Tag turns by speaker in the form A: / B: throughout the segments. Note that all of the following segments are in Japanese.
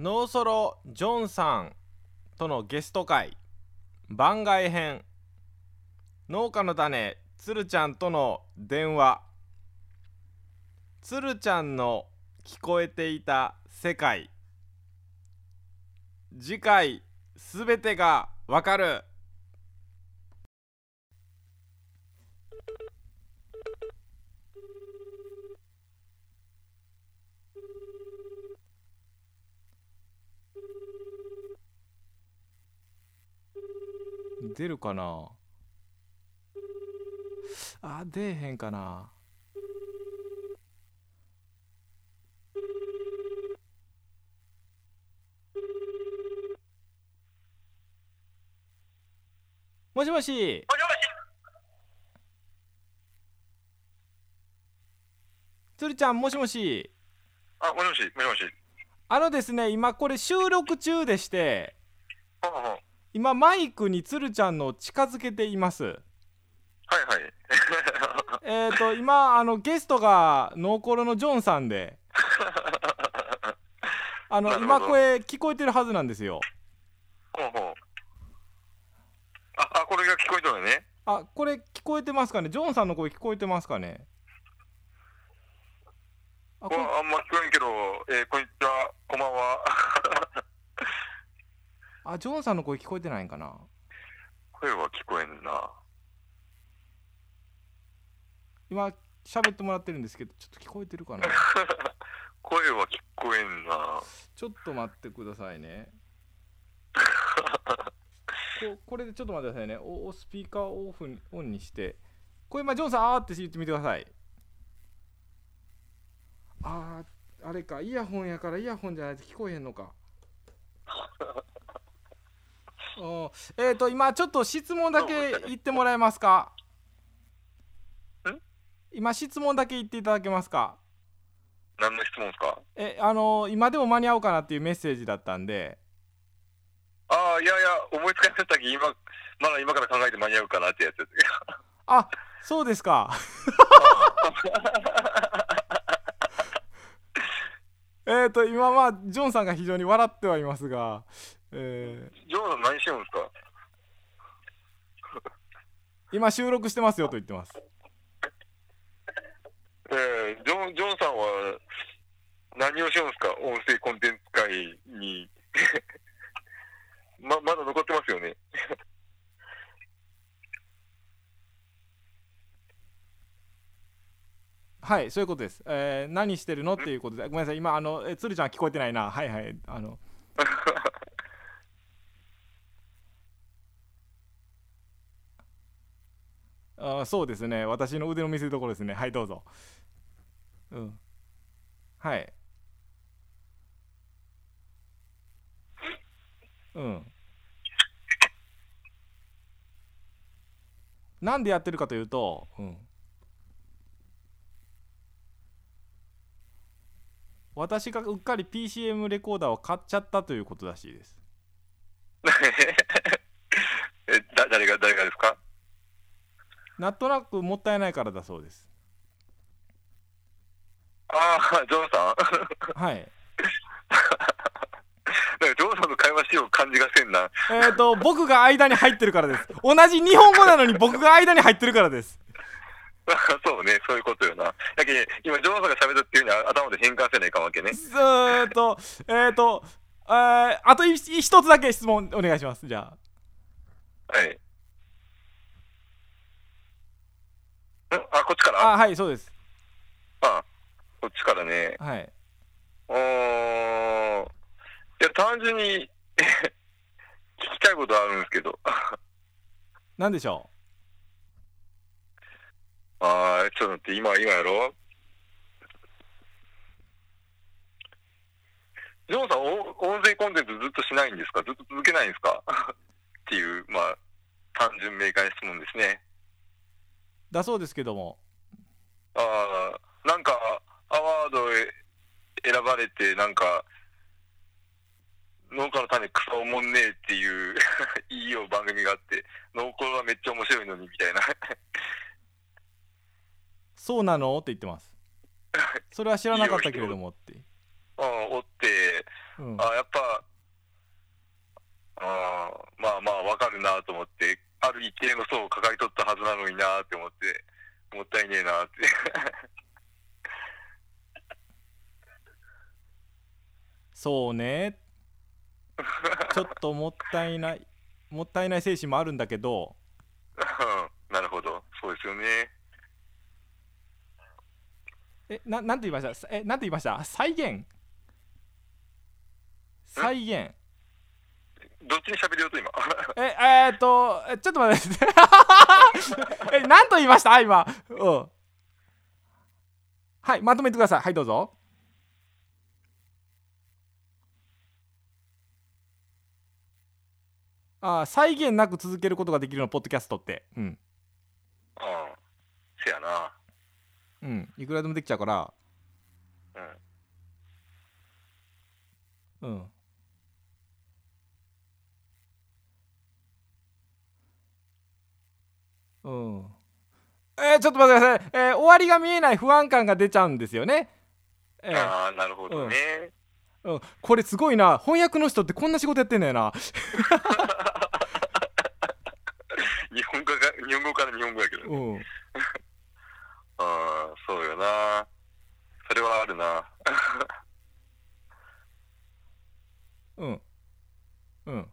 A: ノーソロジョンさんとのゲスト会番外編農家の種つるちゃんとの電話。つるちゃんの聞こえていた世界次回すべてがわかる。出るかな？あ出えへんかな。もしもし。
B: もしもし
A: つるちゃんもしもし。
B: あ、もしもし、もしもし。
A: あのですね今これ収録中でして今マイクにつるちゃんの近づけています
B: はいはい。
A: えっ、と今あのゲストがノーコロのジョンさんで あの今声聞こえてるはずなんですよ
B: ほうほう。あ、あ、これが聞こえたのね。
A: あこれ聞こえてますかね？ジョンさんの声聞こえてますかね？あこれ
B: こあんま聞こえんけど、えー、こんにちは、こんばんは。
A: あジョンさんの声聞こえてないんかな？
B: 声は聞こえんな。
A: 今喋ってもらってるんですけどちょっと聞こえてるかな？
B: 声は聞こえんな。
A: ちょっと待ってくださいね。ここれでちょっと待ってくださいね。おおスピーカーオフにオンにして。これ今ジョンさんあーって言ってみてください。あーあれか。イヤホンやからイヤホンじゃないと聞こえへんのか おえっ、ー、と今ちょっと質問だけ 言ってもらえますか？
B: ん？
A: 今質問だけ言っていただけますか？
B: 何の質問ですか？
A: えあの今でも間に合うかなっていうメッセージだったんで。
B: ああ、いやいや、思いつかなかったき、今、まだ今から考えて間に合うかなってやつです。
A: あそうですか。えっと今まあジョンさんが非常に笑ってはいますが、えー
B: さん何してるんですか？
A: 今収録してますよと言ってます。
B: えー、ジョン、ジョンさんは何をしようんですか？音声コンテンツ界に。ま、まだ残ってますよね？
A: はいそういうことです、えー何してるの？っていうことで。ごめんなさい。今あのえつるちゃん聞こえてないな。はいはい。あの あそうですね。私の腕の見せるところですね。はいどうぞ。うん。はい。うん。なんでやってるかというと、うん、私がうっかり PCM レコーダーを買っちゃったということらしいです。
B: え、だ、誰が、誰がですか？
A: なんとなくもったいないからだそうです
B: ああ、ジョンさん？
A: はい
B: なんかジョンさんの会話しよう感じがせんな。
A: えっ、と僕が間に入ってるからです同じ日本語なのに僕が間に入ってるからです
B: そうね、そういうことよな。だけど、今、ジョンさんが喋るっていうには頭で変換せないかんわけね。
A: えーっとえっ、とえーあとい一つだけ質問お願いしますじゃ
B: はい。んあ、こっちから？
A: ああはいそうです
B: あこっちからね。
A: はい
B: おー。いや、単純に 聞きたいことあるんですけど。
A: 何でしょ
B: あー、ちょっと待って、今、今やろ？ジョンさん、お音声コンテンツずっとしないんですか？ずっと続けないんですか？っていう、まあ、単純明快な質問ですね。
A: うだそうですけども。
B: あーなんか、アワードへ選ばれて、なんか、農家の種クソおもんねえっていう いいよ番組があって、農耕はめっちゃ面白いのにみたいな。
A: そうなの？って言ってます。それは知らなかったけれどもって。
B: うん、おって、
A: うん。
B: ああーまあまあ、わかるなと思って、ある一定の層を抱えとったはずなのになって思って、もったいねえなって。
A: そうね。ちょっともったいないもったいない精神もあるんだけど。
B: う んなるほど、そうですよね。
A: えななんて言いました？えなんて言いました？再現。再現
B: どっちに喋りようと今？
A: ええー、っとえちょっと待って。え何と言いました？今。うん。はいまとめてください。はいどうぞ。あー再現なく続けることができるのポッドキャストって。うん。
B: うん。せやな。
A: うん。いくらでもできちゃうから。
B: うん。
A: うんうん。えー、ちょっと待ってください、えー終わりが見えない不安感が出ちゃうんですよね。えー。
B: ああ、なるほどね。
A: うん、これすごいな。翻訳の人ってこんな仕事やってんだよな。
B: 日本語が、日本語から日本語やけどね。
A: うん。
B: ああ、そうよな。それはあるな。
A: うん。うん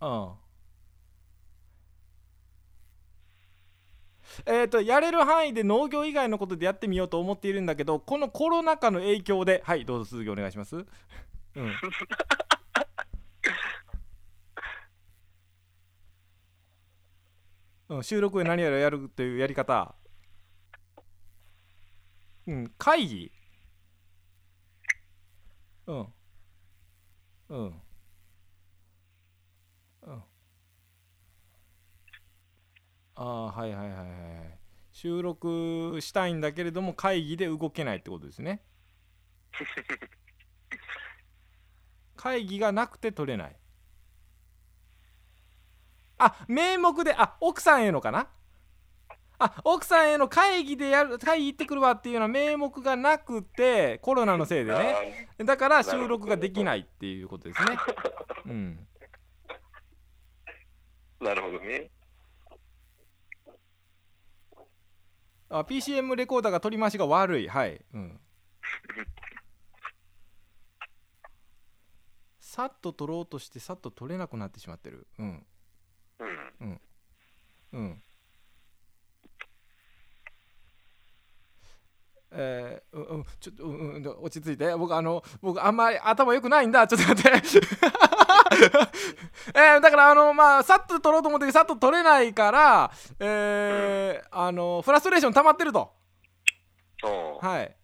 A: うん。えー、とやれる範囲で農業以外のことでやってみようと思っているんだけどこのコロナ禍の影響ではいどうぞ続きお願いします。うん。うん、収録で何やらやるっていうやり方。うん会議。うん。うんうんああはいはいはいはい収録したいんだけれども会議で動けないってことですね。会議がなくて取れない。あ名目であ奥さんへのかな？あ奥さんへの会議でやる会議行ってくるわっていうような名目がなくてコロナのせいでね。だから収録ができないっていうことですね。うん。
B: なるほどね。
A: あ PCM レコーダーが取り回しが悪い。はい。うん。さっと取ろうとしてさっと取れなくなってしまってる。うん。
B: うん。
A: うん。えー、うんうん。ちょっと、うんうん、落ち着いて。僕あの僕あんまり頭良くないんだ。ちょっと待って。えー、だからあのまあさっと取ろうと思ってさっと取れないからえーあのフラストレーション溜まってると。はい。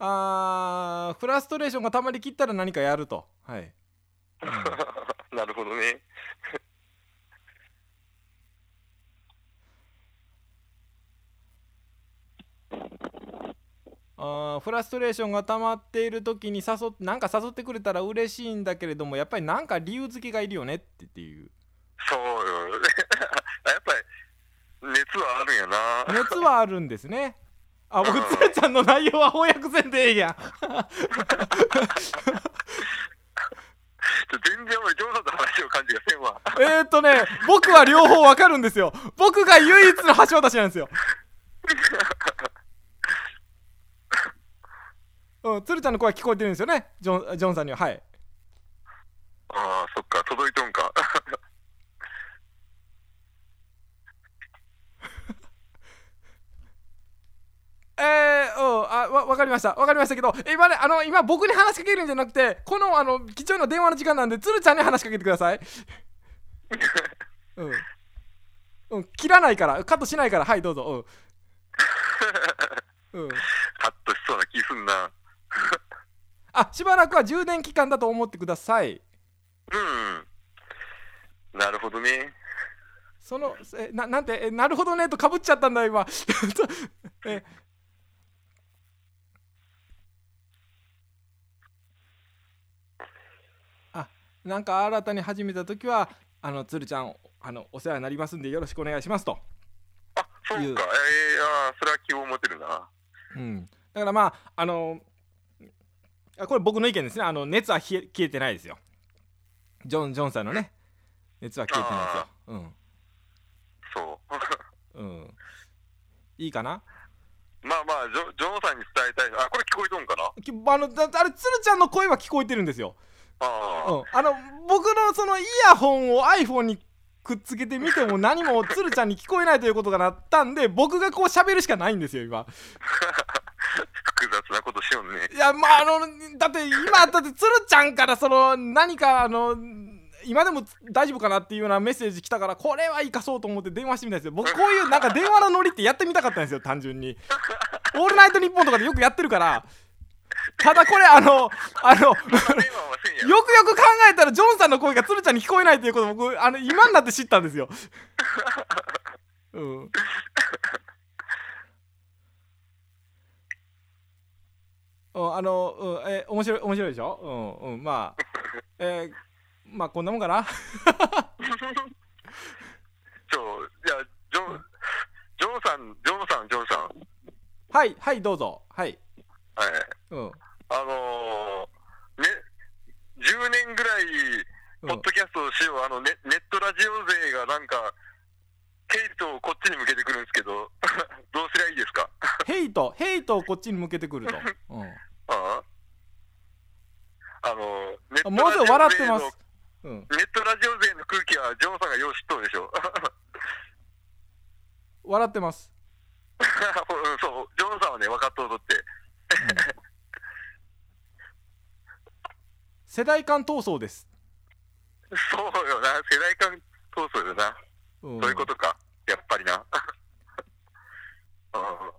A: あーフラストレーションが溜まりきったら何かやると。はい。
B: なるほどね。
A: フラストレーションが溜まっている時に誘っなんか誘ってくれたら嬉しいんだけれどもやっぱりなんか理由付けがいるよねってっていう
B: そうよ。やっぱり、熱はあるんやな。
A: 熱はあるんですねあ僕つーちゃんの内容は翻訳せんでええやん
B: 全然俺、ジョンさんと話を感じがせんわ。
A: えーっとね僕は両方わかるんですよ僕が唯一の橋渡しなんですようん、鶴ちゃんの声は聞こえてるんですよね？ジョンジョンさんには。はい。
B: ああ、そっか、届いとんか。
A: えー、うん、あわ分かりました。分かりましたけど今ねあの今僕に話しかけるんじゃなくてこのあの貴重な電話の時間なんで鶴ちゃんに話しかけてください。うん、うん、切らないからカットしないから。はいどうぞ。うん、うん、
B: カットしそうな気すんな。
A: あしばらくは充電期間だと思ってください
B: うん。なるほどね。
A: そのえななんて？えなるほどねとかぶっちゃったんだ今 えあなんか新たに始めた時はあの鶴ちゃんあのお世話になりますんでよろしくお願いしますと、
B: あ、そうか。えー、あーそれは希望持てるな。
A: うん、だからまああのあこれ僕の意見ですね。あの熱は消え消えてないですよ。ジョン・ジョンさんのね。熱は消えてないですよ。
B: そう。
A: うん。う。ん。いいかな？
B: まあまあ、ジョジョンさんに伝えたい。あ、これ聞こえとんかな？
A: きあのだあれ鶴ちゃんの声は聞こえてるんですよ、
B: ああ、
A: うん、あの僕のそのイヤホンを iPhone にくっつけてみても何も鶴ちゃんに聞こえないということがなったんで僕がこう喋るしかないんですよ今
B: 複雑なことしよんね。
A: いやまああのだって今だって鶴ちゃんからその何かあの今でも大丈夫かなっていうようなメッセージ来たからこれは生かそうと思って電話してみたんですよ。僕こういうなんか電話のノリってやってみたかったんですよ単純に「オールナイトニッポン」とかでよくやってるから。ただこれあのあのよくよく考えたらジョンさんの声が鶴ちゃんに聞こえないということを僕あの今になって知ったんですよ。うんうんあの、うん、え面白い面白いでしょ？うんうんまあ えーまあこんなもんかな？
B: そう、じゃあ、ジョン、ジョンさん、ジョンさん、ジョンさん。
A: はいはいどうぞ。はい。
B: はい。
A: うん。
B: あのー、ね、10年ぐらい、
A: うん。
B: ポッドキャストをしよう、あのネ、ネットラジオ勢がなんか、ヘイトをこっちに向けてくるんですけど、どうすりゃいいですか？
A: ヘイトヘイトをこっちに向けてくると、うん、
B: あああの、ネット
A: あもうすぐ笑ってま
B: の
A: すうん。
B: ネットラジオ勢の空気はジョンさんがよう知っとるでしょ。
A: 笑ってます、
B: う んそう、ジョンさんはね、分かっとるぞって。
A: うん。世代間闘争です、
B: そうよな、世代間闘争よな。
A: うん、
B: そういうことか、やっぱりな。うん。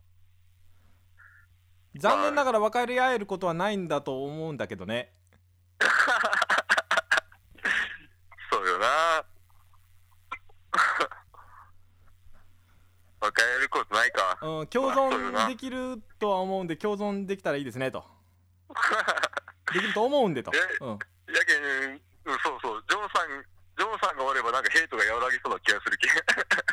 A: 残念ながら分かり合えることはないんだと思うんだけどね
B: そうよな。分かれることないか。
A: うん、共存できるとは思うんで共存できたらいいですねと。できると思うんでと、
B: え
A: うん、
B: やけん、うんそうそう、ジョンさん、ジョンさんがおればなんかヘイトが和らぎそうな気がするけん。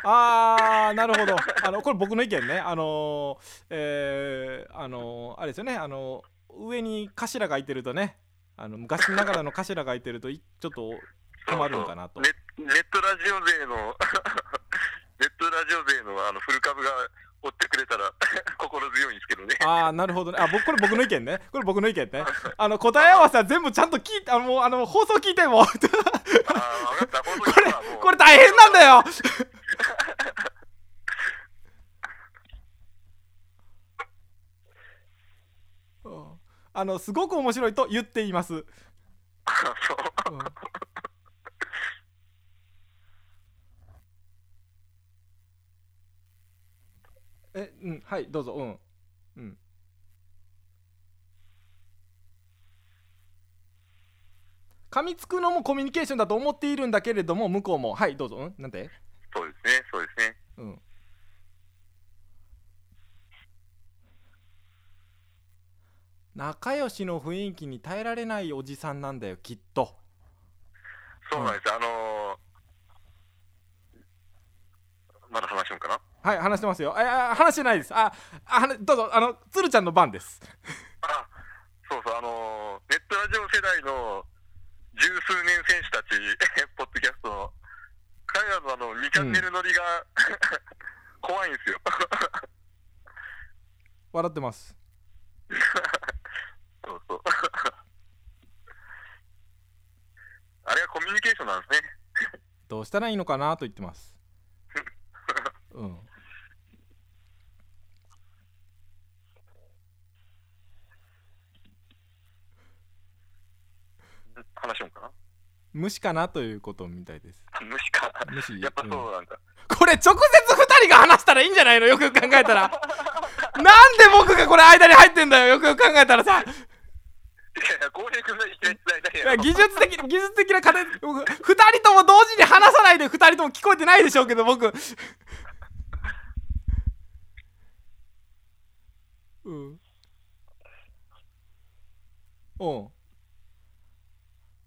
A: あーなるほど。あのこれ僕の意見ね。あのー、えー、あのーあれですよね。あのー上に頭がいてるとねあの昔ながらの頭がいてるといちょっと困るんかなと。
B: ネネットラジオ勢の、ネットラジオ勢のあのフル株が追ってくれたら 心強いんですけどね。
A: ああなるほどね。あ僕これ僕の意見ね。これ僕の意見ね。あの答え合わせは全部ちゃんと聞いてあのもうあの放送聞いても。これこれ大変なんだようんあのすごく面白いと言っています、うん。
B: そう。
A: えうんはいどうぞ。うん。うん。噛みつくのもコミュニケーションだと思っているんだけれども向こうも。はいどうぞ。うんなんて
B: そうですね、そうですね。
A: うん仲良しの雰囲気に耐えられないおじさんなんだよきっと。
B: そうなんです。あのー、まだ話しようかな？
A: はい話してますよ。ああ話してないです。ああ話どうぞ。あの鶴ちゃんの番です。
B: あ、そうそう、あのー、ネットラジオ世代の十数年選手たち、ポッドキャストの、彼らのあの2チャンネル乗りが、怖いんですよ。
A: 笑ってます
B: そうそう。あれはコミュニケーションなんですね。
A: どうしたらいいのかなと言ってます。うん。
B: 話しようかな。
A: 無視かなということみたいです。
B: 無視か。
A: 無視？
B: やっぱそうなんだ。
A: これ直接2人が話したらいいんじゃないの？よく考えたら。なんで僕がこれ間に入ってんだよ？よく考えたらさ。
B: いやいや、浩平君が一番伝えたい
A: いや 技術的技術的な過程僕2人とも同時に話さないで2人とも聞こえてないでしょうけど僕。うん。うん。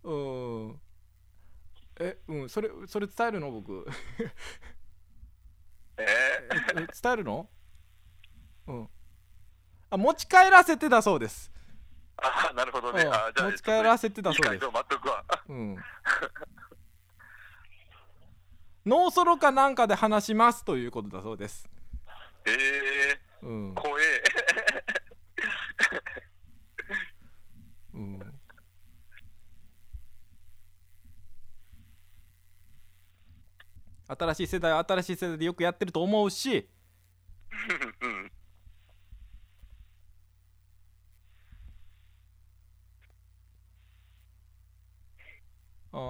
A: うん。えうん。それそれ伝えるの？僕。
B: え？
A: え伝えるの？うん。あ持ち帰らせてだそうです。
B: ー、あなるほどね。
A: うん
B: あじゃあ
A: 持ち帰らせてだそうです
B: いいっとくわ。
A: うんノーソロかなんかで話しますということだそうです
B: えー、
A: うん
B: 怖え。
A: うん新しい世代は新しい世代でよくやってると思うし
B: うん。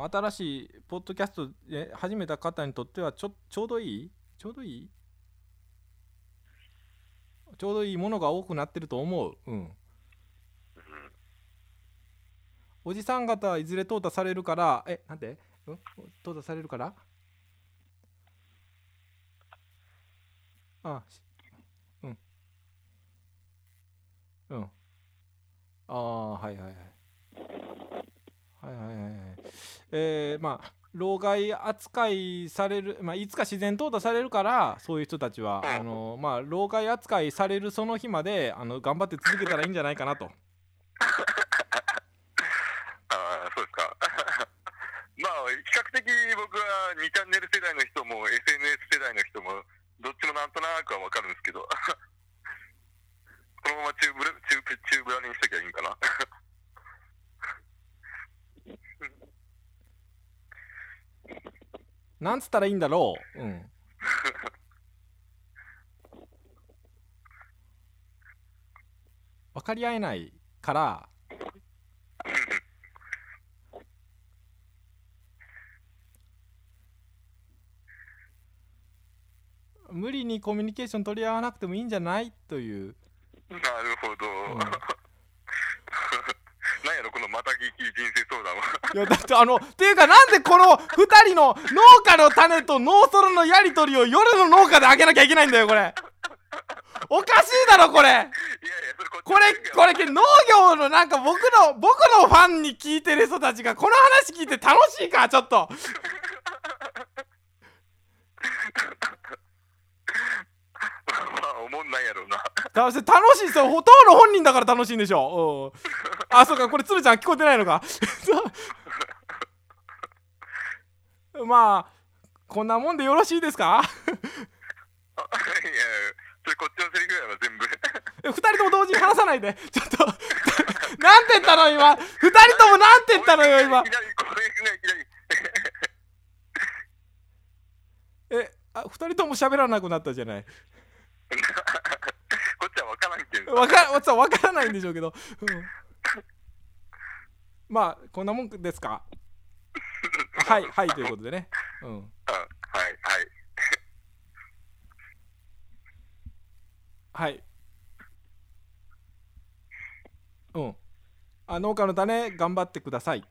A: 新しいポッドキャストで始めた方にとってはちょちょうどいい？ちょうどいい？ちょうどいいものが多くなってると思う？うん。おじさん方はいずれ淘汰されるからえなんで、うん、淘汰されるから？あうん。うん。ああはいはいはい。はいはいはいはいえー、まあ老害扱いされる、まあ、いつか自然淘汰されるからそういう人たちはあの、まあ、老害扱いされるその日まであの頑張って続けたらいいんじゃないかなと。
B: ああ、そうですか。まあ、比較的僕は2チャンネル世代の人も SNS 世代の人もどっちもなんとなくはわかるんですけど、このまま中ブラ中中ブラにしときゃいいんかな。
A: なんつったらいいんだろう。うん。分かり合えないから無理にコミュニケーション取り合わなくてもいいんじゃない？という。
B: なるほど。
A: うん
B: やろ、このまた聞き人生相談は。
A: いやだってあのっていうかなんでこの2人の農家の種と農ソロのやり取りを夜の農家で開けなきゃいけないんだよこれ。おかしいだろこれ。
B: こ
A: れこれ農業のなんか僕の僕のファンに聞いてる人たちがこの話聞いて楽しいかちょっと。
B: まあ、思んないやろうな。
A: 楽しい楽しいですよ。ほとんど本人だから楽しいんでしょ、うん、あそうかこれ鶴ちゃん聞こえてないのかまあこんなもんでよろしいですか？
B: いや、それこっちのセリフやろ、全部。
A: え二人とも同時に話さないで。ちょっと なんて言ったの今？二人ともなんて言ったのよ今？えあ二人とも喋らなくなったじゃない。
B: こっちは分からんけんさ
A: わかそうわからないんでしょうけど、うん。まあこんなもんですか？はいはいということでね。うん。
B: あはいはい。
A: はい。うん。あ農家の種頑張ってください。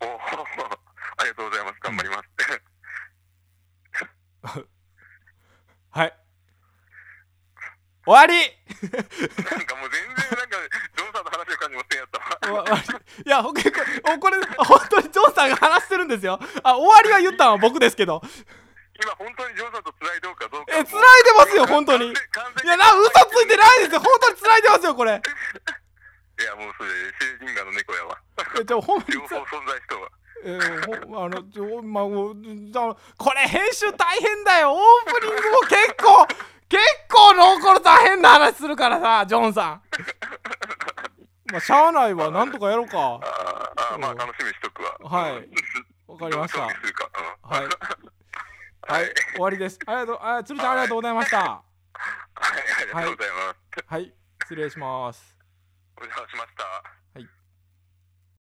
B: おおありがとうございます。頑張ります。
A: はい。終わり。
B: なんかもう全然なんかジョンさんと話してる感じもせんやった
A: 終わりいや これこれ本当にジョンさんが話してるんですよ。あ終わりは言ったのは僕ですけど。
B: 今本当にジョンさんと繋いどうかどうか。
A: え繋いでますよ本当に。いやな嘘ついてないですよ本当に繋いでますよこれ。
B: いやもうそれシェーディンガーの猫やわ。
A: えじゃあほんまに。
B: 両方存在しとうわ。
A: えー、ほあのちょまあもうじゃあこれ編集大変だよ。オープニングも結構結構残る大変な話するからさジョンさんまあしゃあないわ。なんとかやろうか。
B: あーあーまあ楽しみにしとくわ。
A: はい。わかりました。はい。はい。終わりです。ありがとう。あ鶴ちゃんありがとうございました。
B: はい。ありがとうございます、
A: はい。失礼します。
B: お邪魔しました